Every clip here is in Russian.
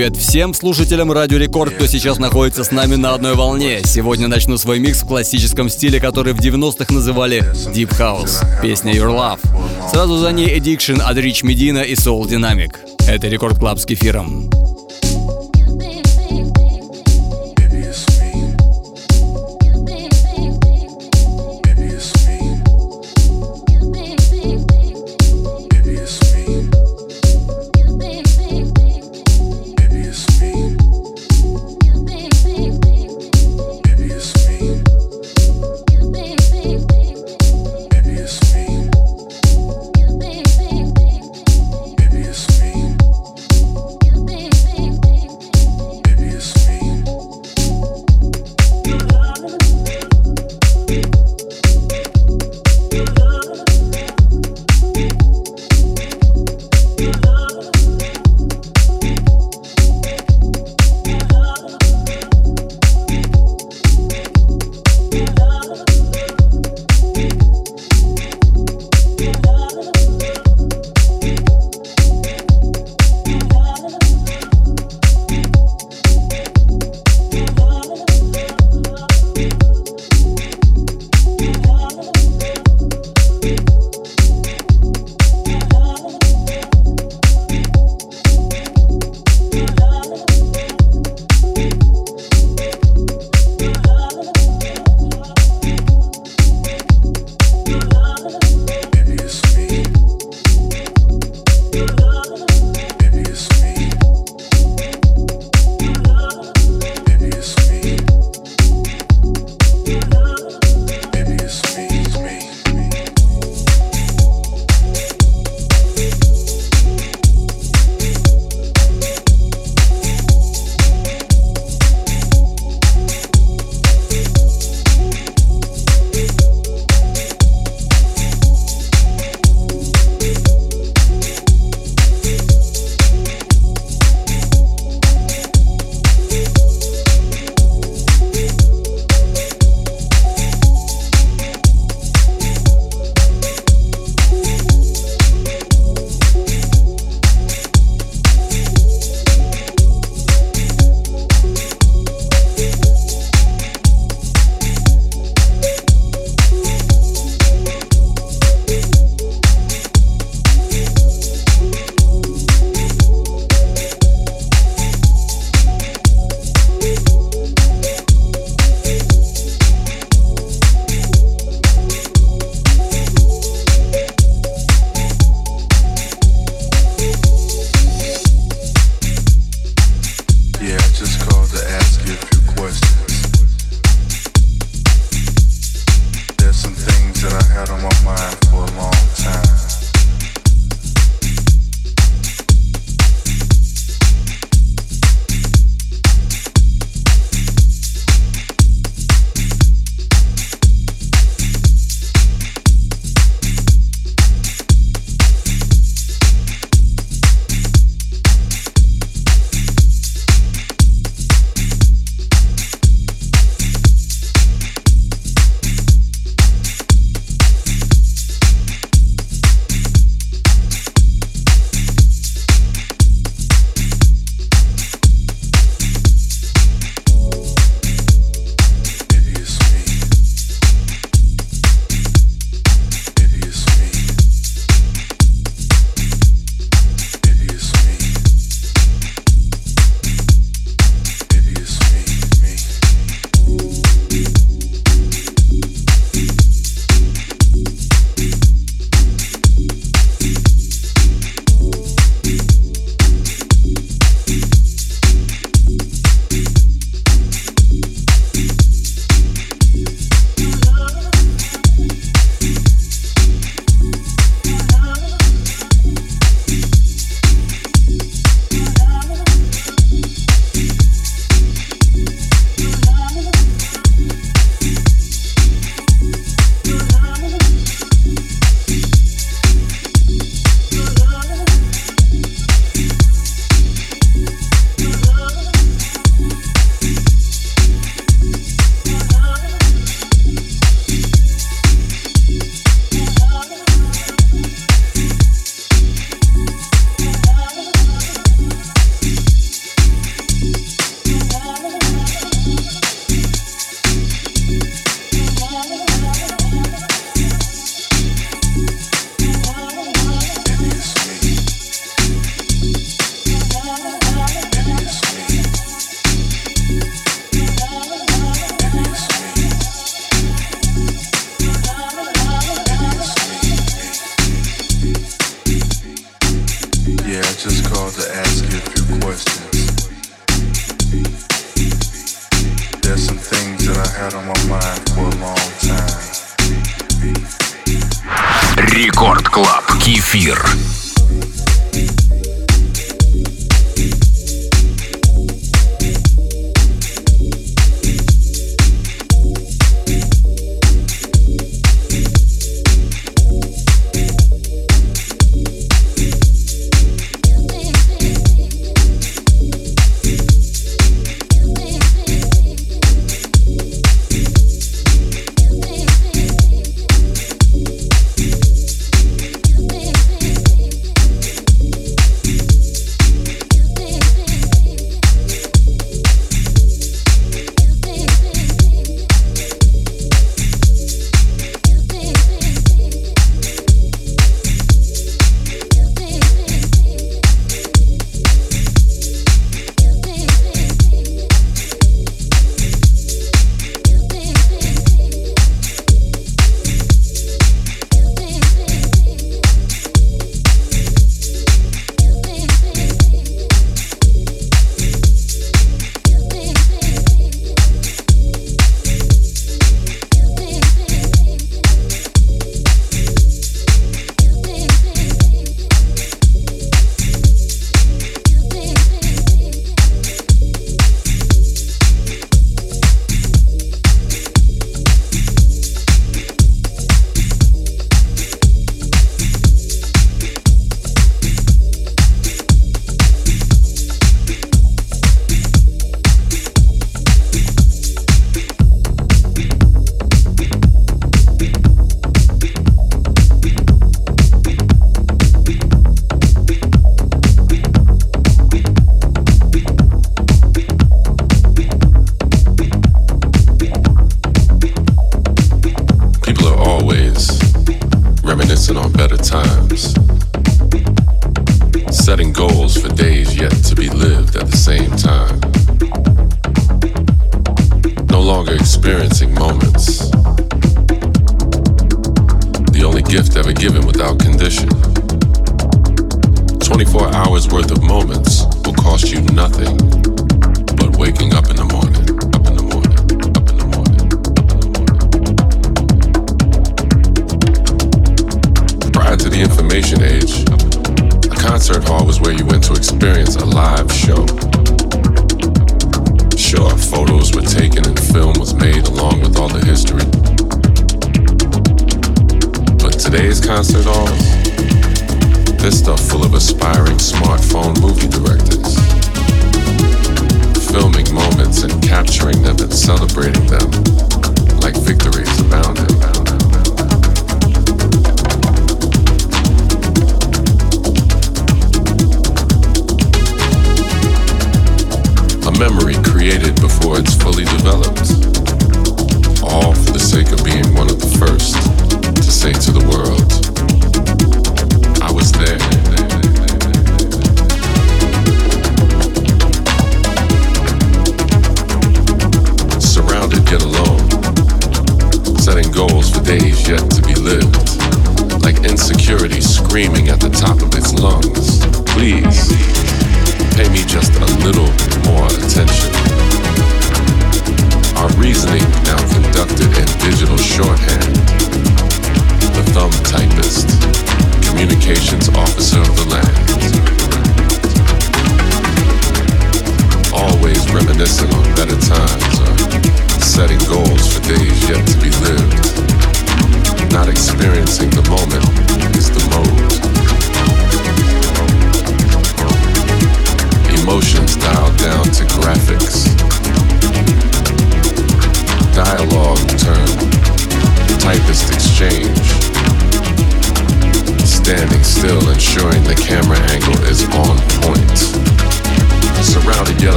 Привет всем слушателям Радио Рекорд, кто сейчас находится с нами на одной волне. Сегодня начну свой микс в классическом стиле, который в 90-х называли Deep House. Песня Your Love. Сразу за ней Addiction от Rich Medina и Soul Dynamic. Это Рекорд Клаб с кефиром.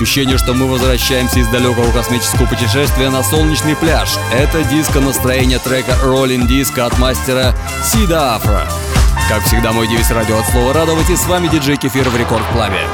Ощущение, что мы возвращаемся из далекого космического путешествия на солнечный пляж. Это диско настроение трека Rolling Disco от мастера Сида Афро. Как всегда, мой девиз радио от слова радовать, и с вами диджей Кефир в Рекорд Клабе.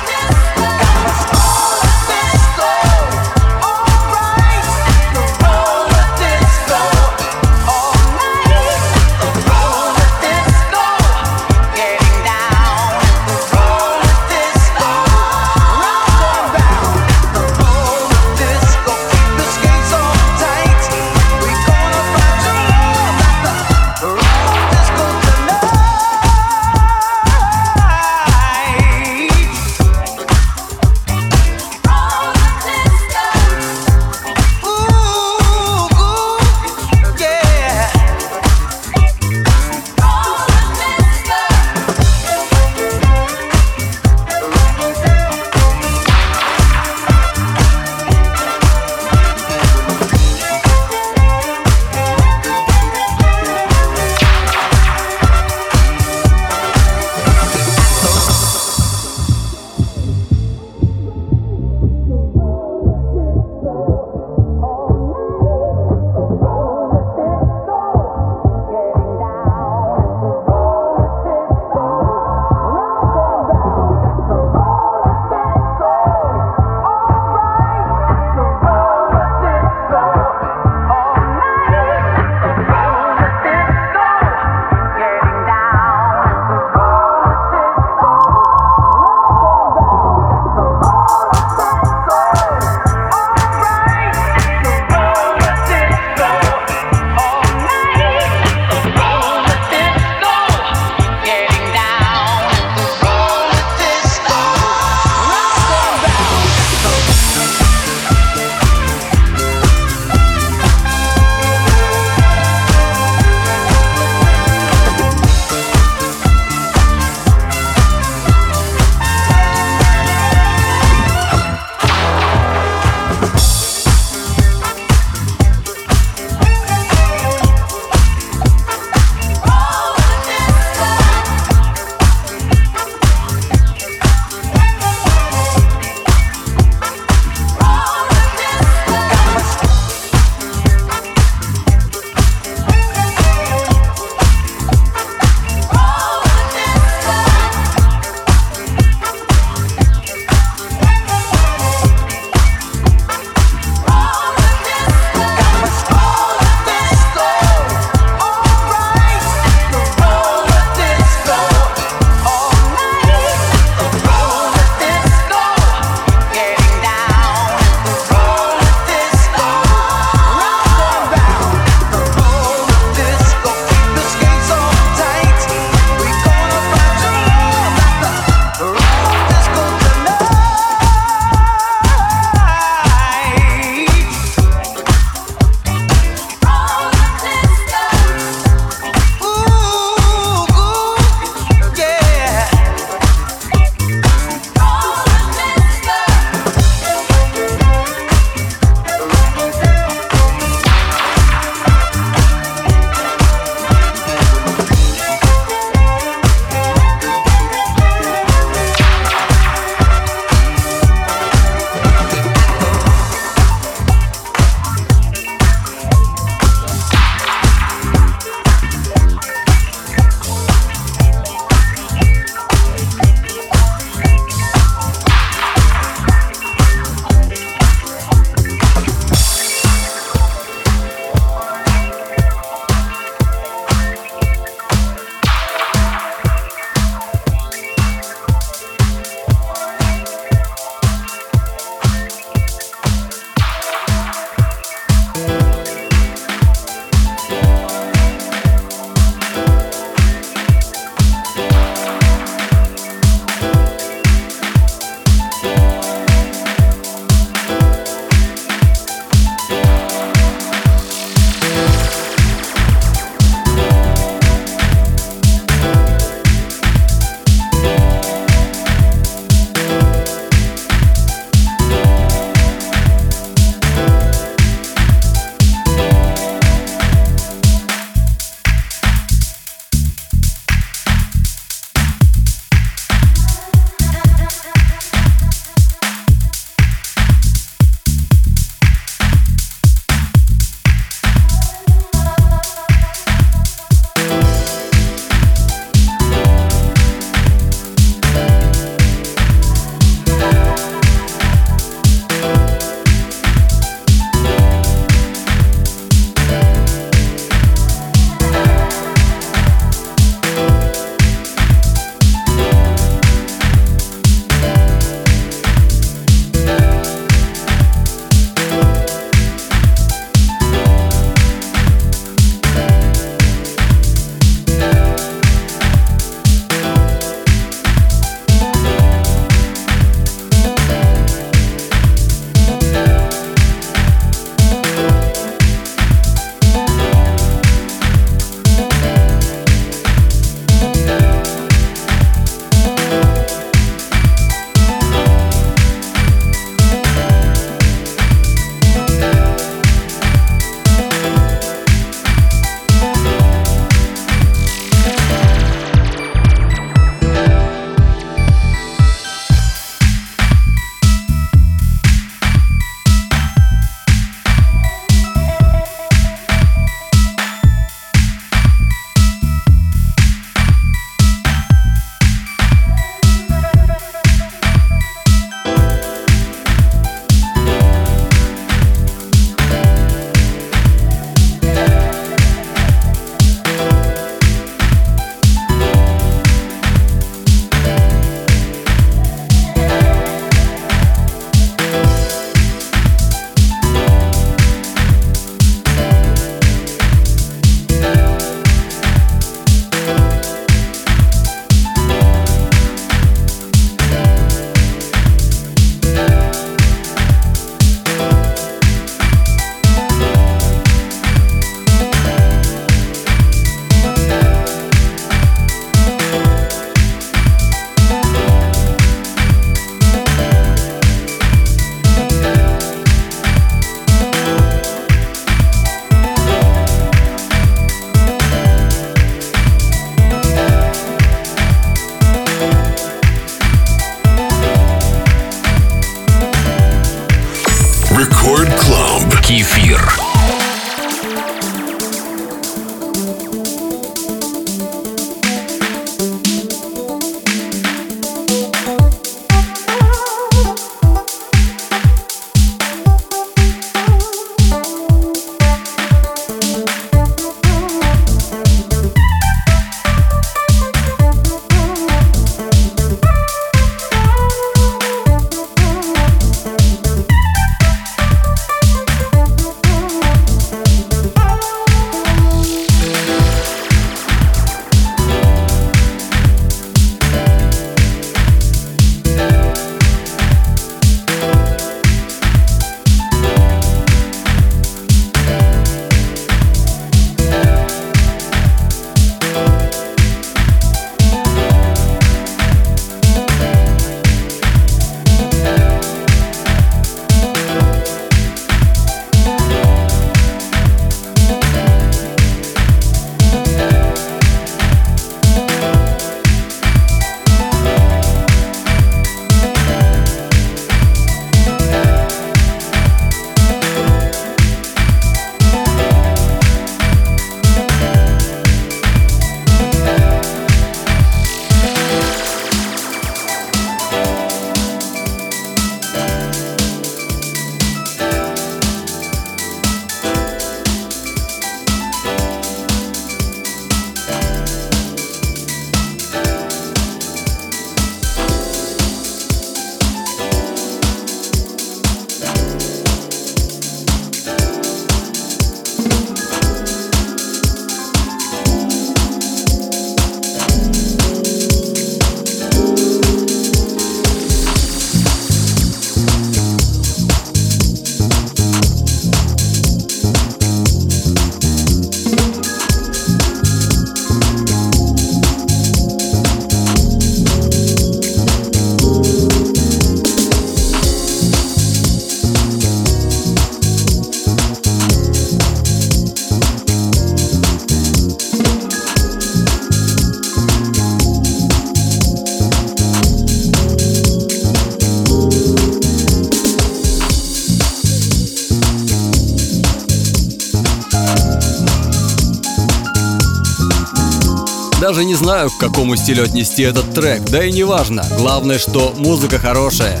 Даже не знаю, к какому стилю отнести этот трек, да и не важно. Главное, что музыка хорошая.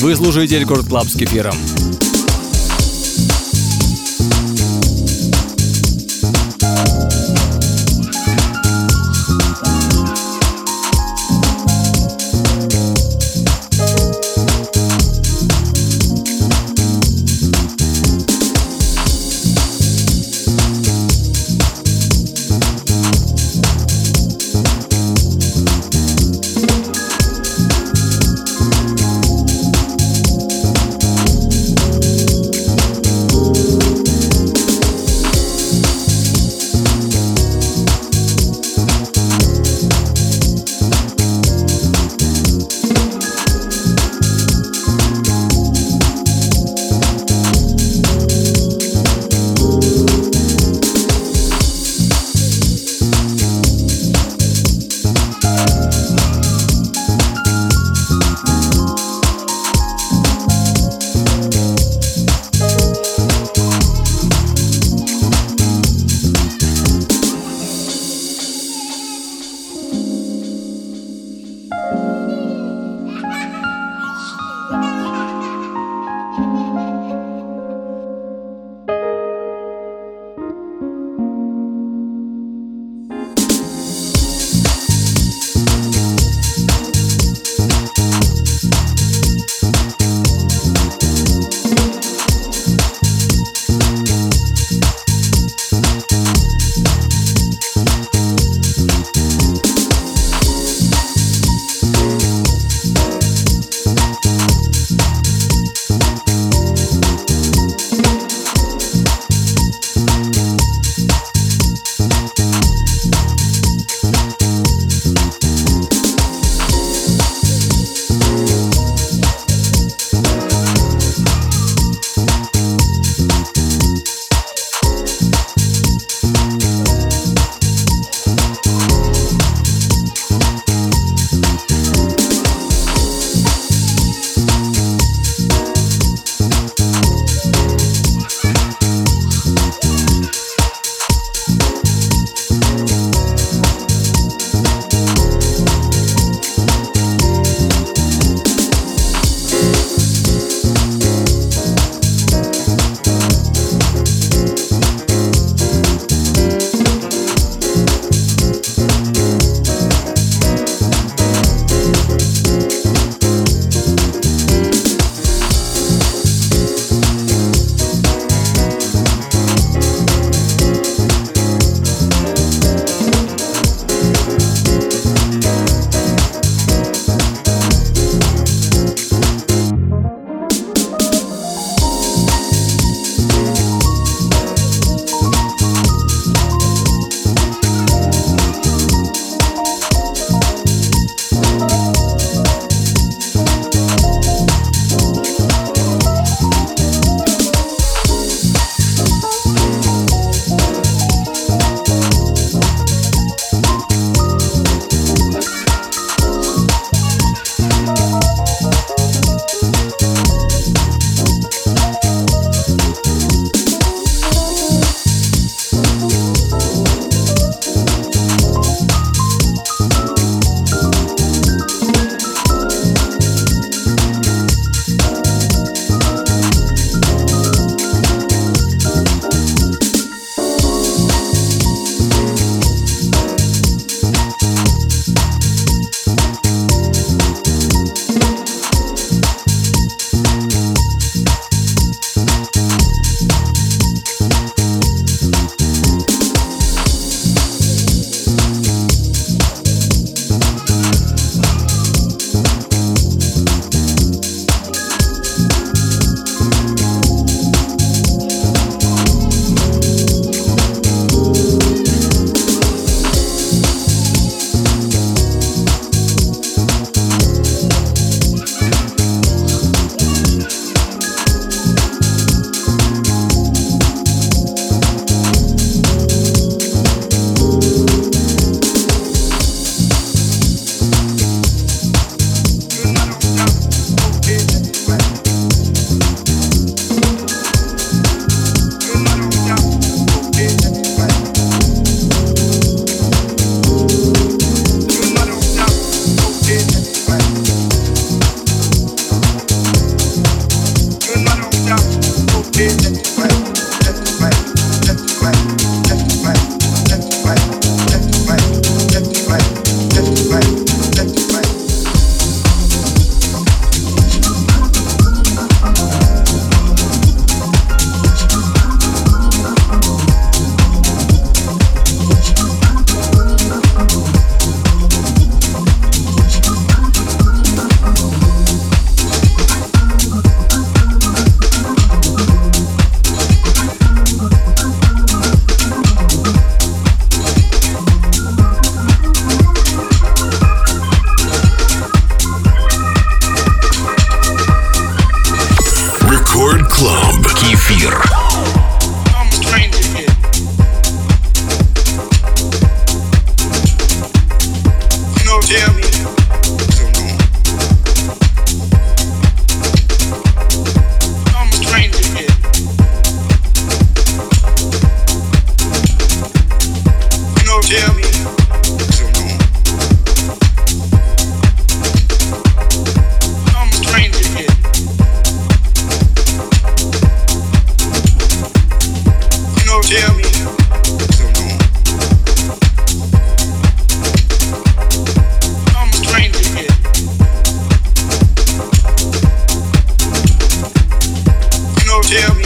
Вы слушаете Record Club с кефиром. Tell me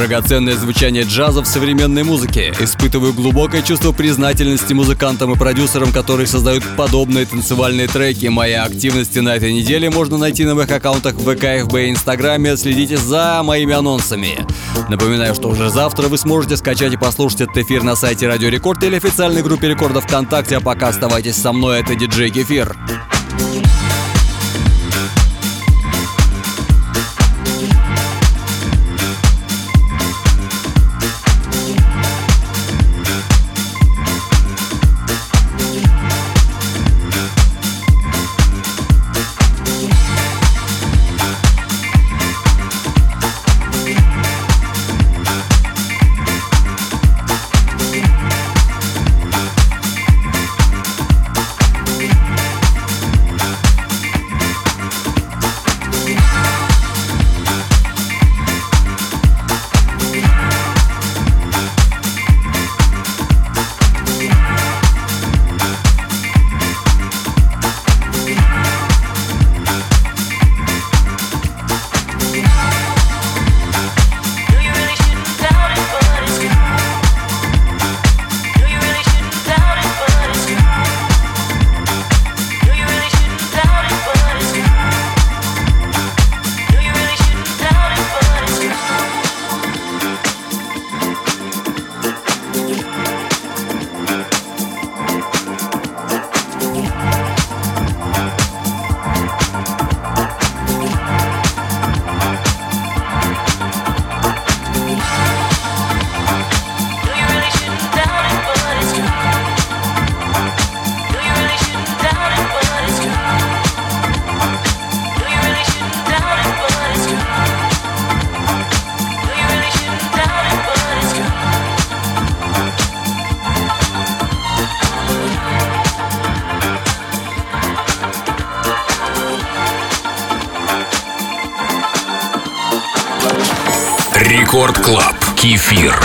Драгоценное звучание джаза в современной музыке. Испытываю глубокое чувство признательности музыкантам и продюсерам, которые создают подобные танцевальные треки. Мои активности на этой неделе можно найти на моих аккаунтах в ВК, ФБ и Инстаграме. Следите за моими анонсами. Напоминаю, что уже завтра вы сможете скачать и послушать этот эфир на сайте Радио Рекорд или официальной группе Рекорда ВКонтакте. А пока оставайтесь со мной, это диджей Кефир. Кефир.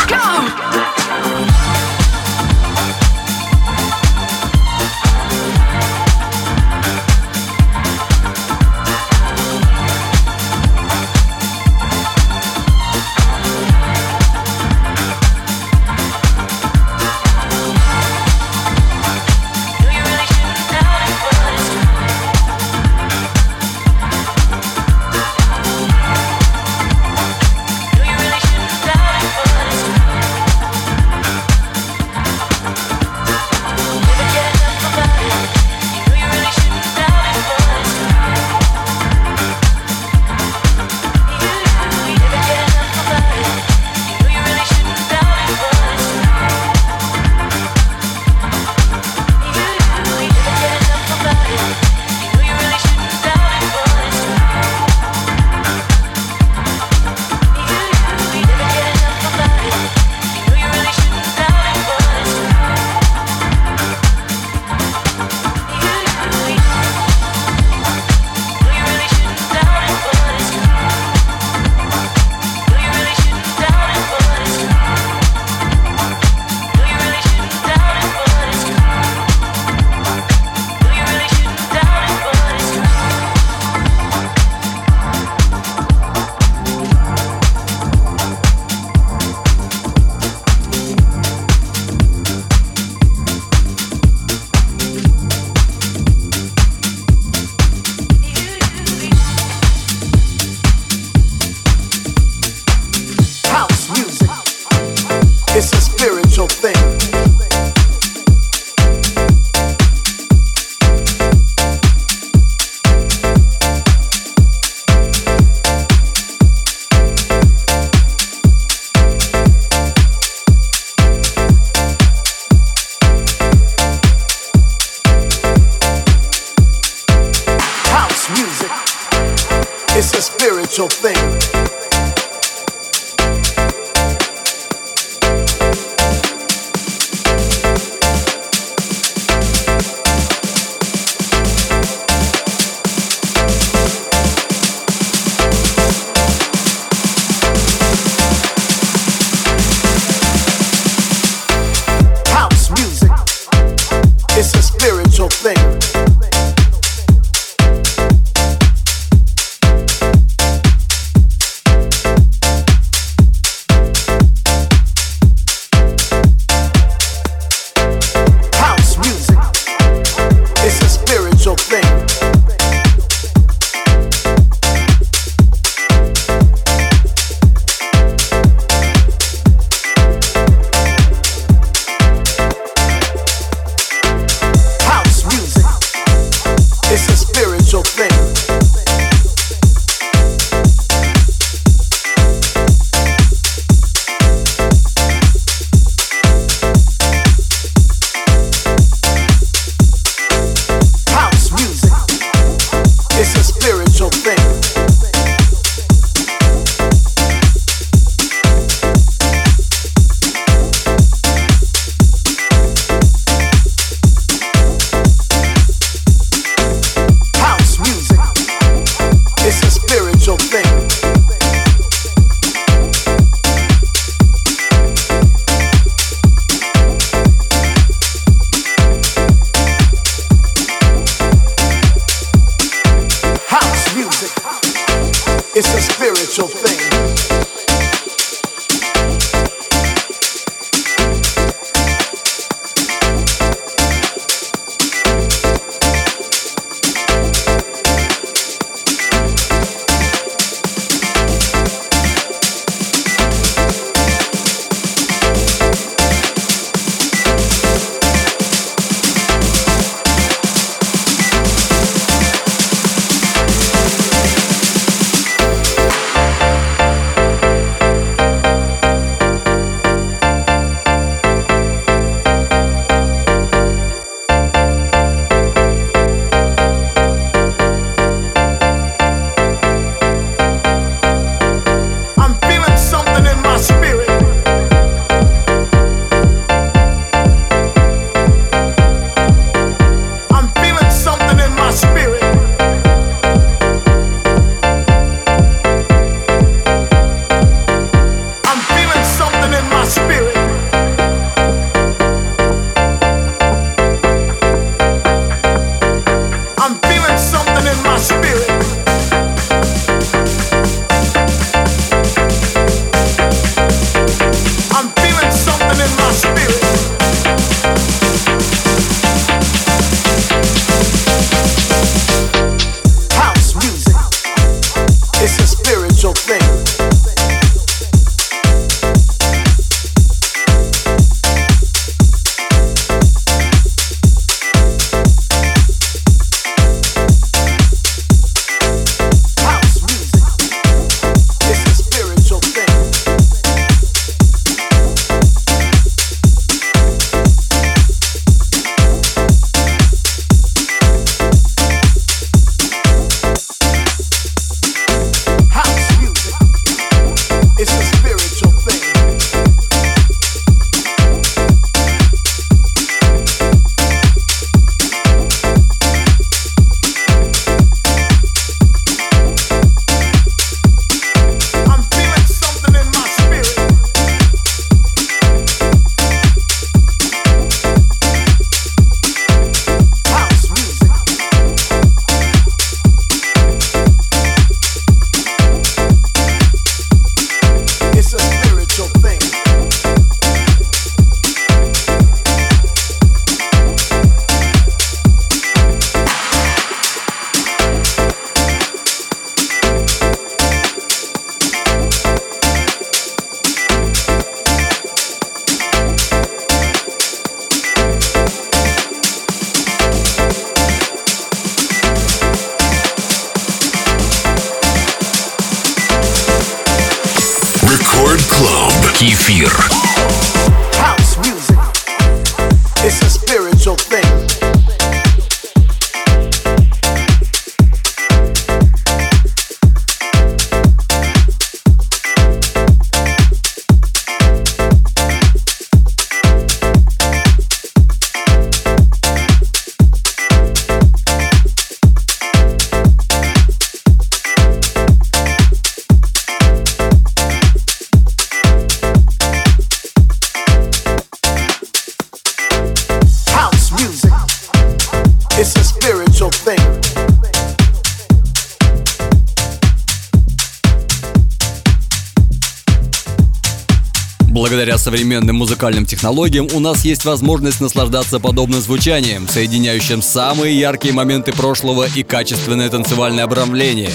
Современным музыкальным технологиям у нас есть возможность наслаждаться подобным звучанием, соединяющим самые яркие моменты прошлого и качественное танцевальное обрамление.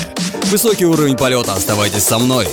Высокий уровень полета, оставайтесь со мной.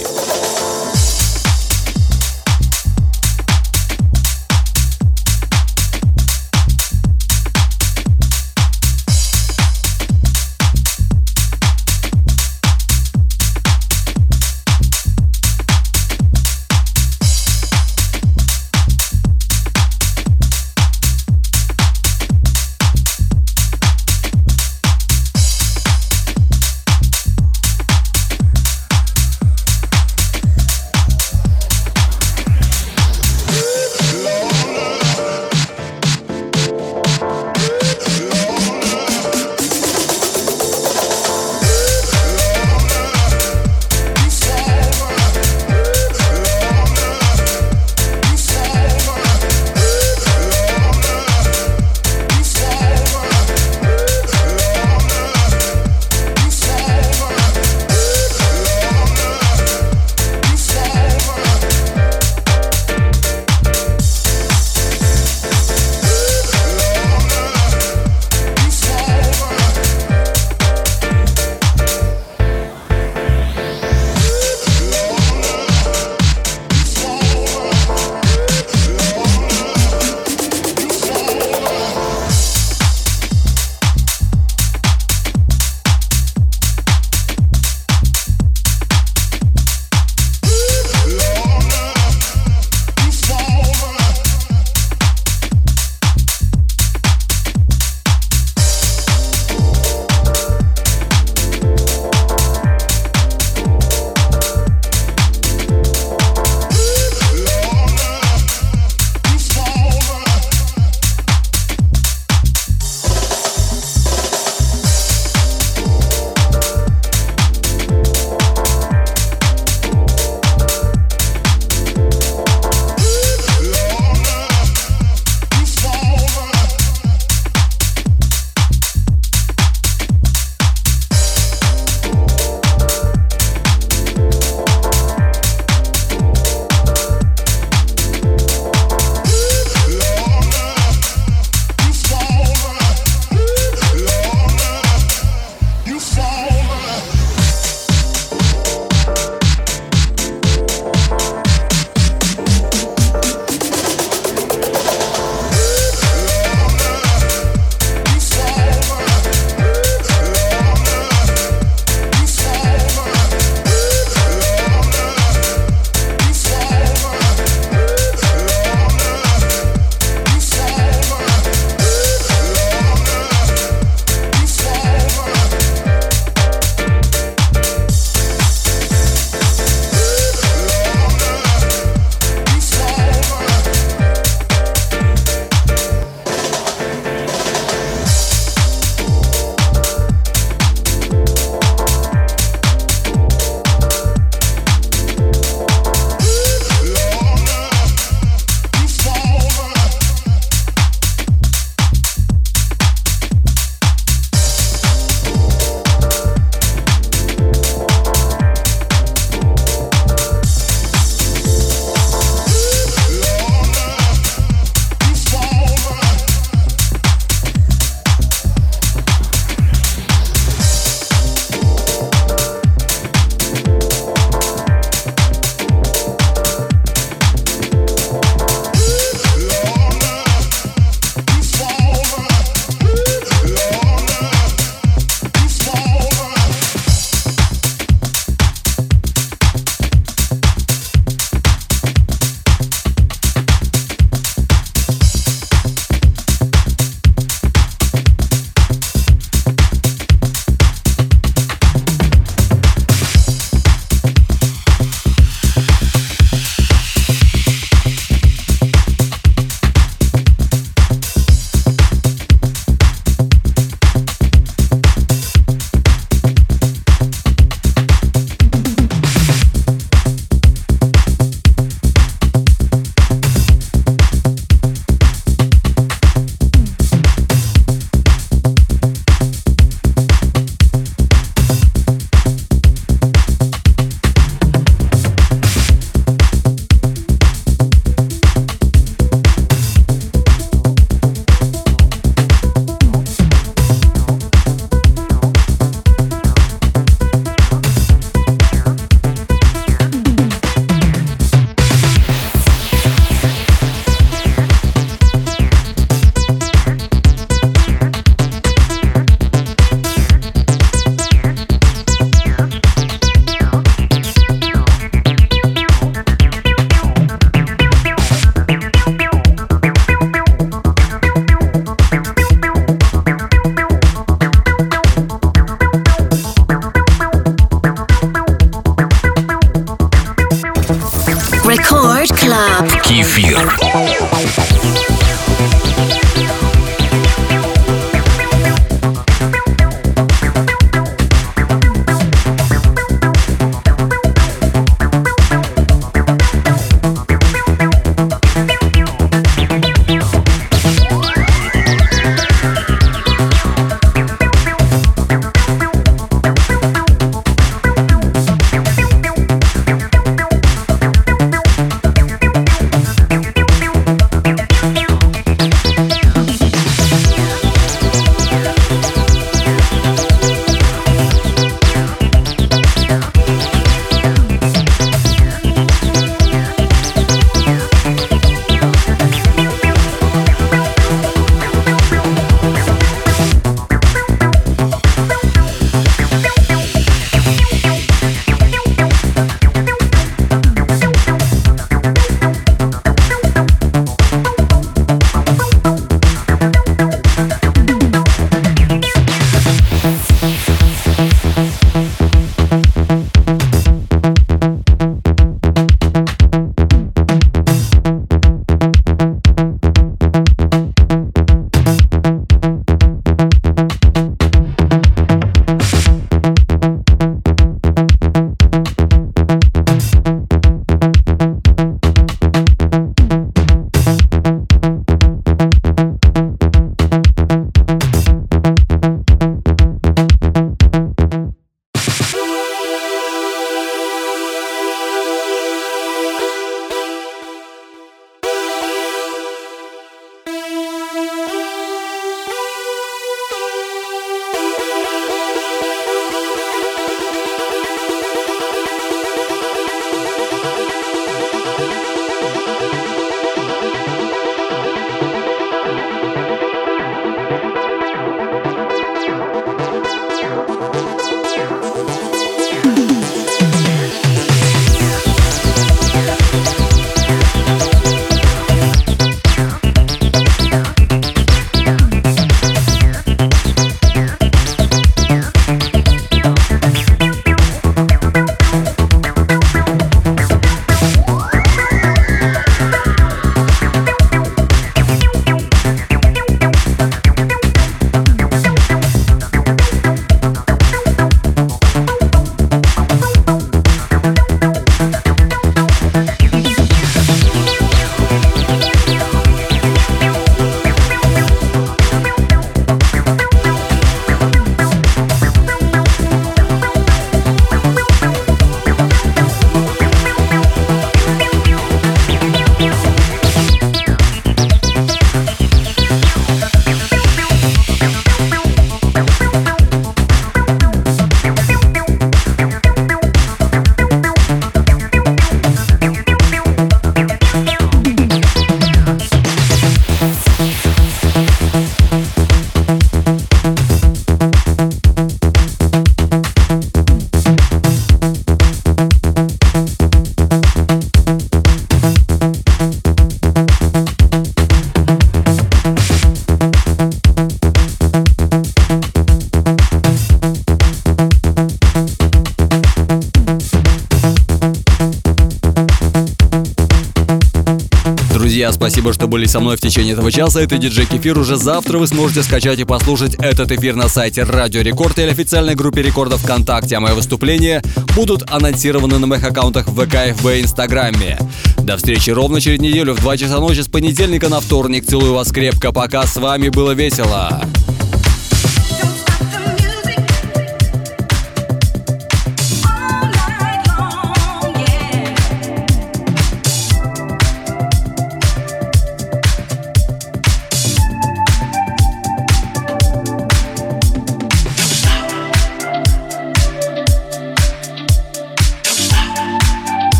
Были со мной в течение этого часа. Это диджей Кефир. Уже завтра вы сможете скачать и послушать этот эфир на сайте Радио Рекорд или официальной группе Рекордов ВКонтакте. А мои выступления будут анонсированы на моих аккаунтах ВК, ФБ и Инстаграме. До встречи ровно через неделю в 2 часа ночи с понедельника на вторник. Целую вас крепко. Пока. С вами было весело.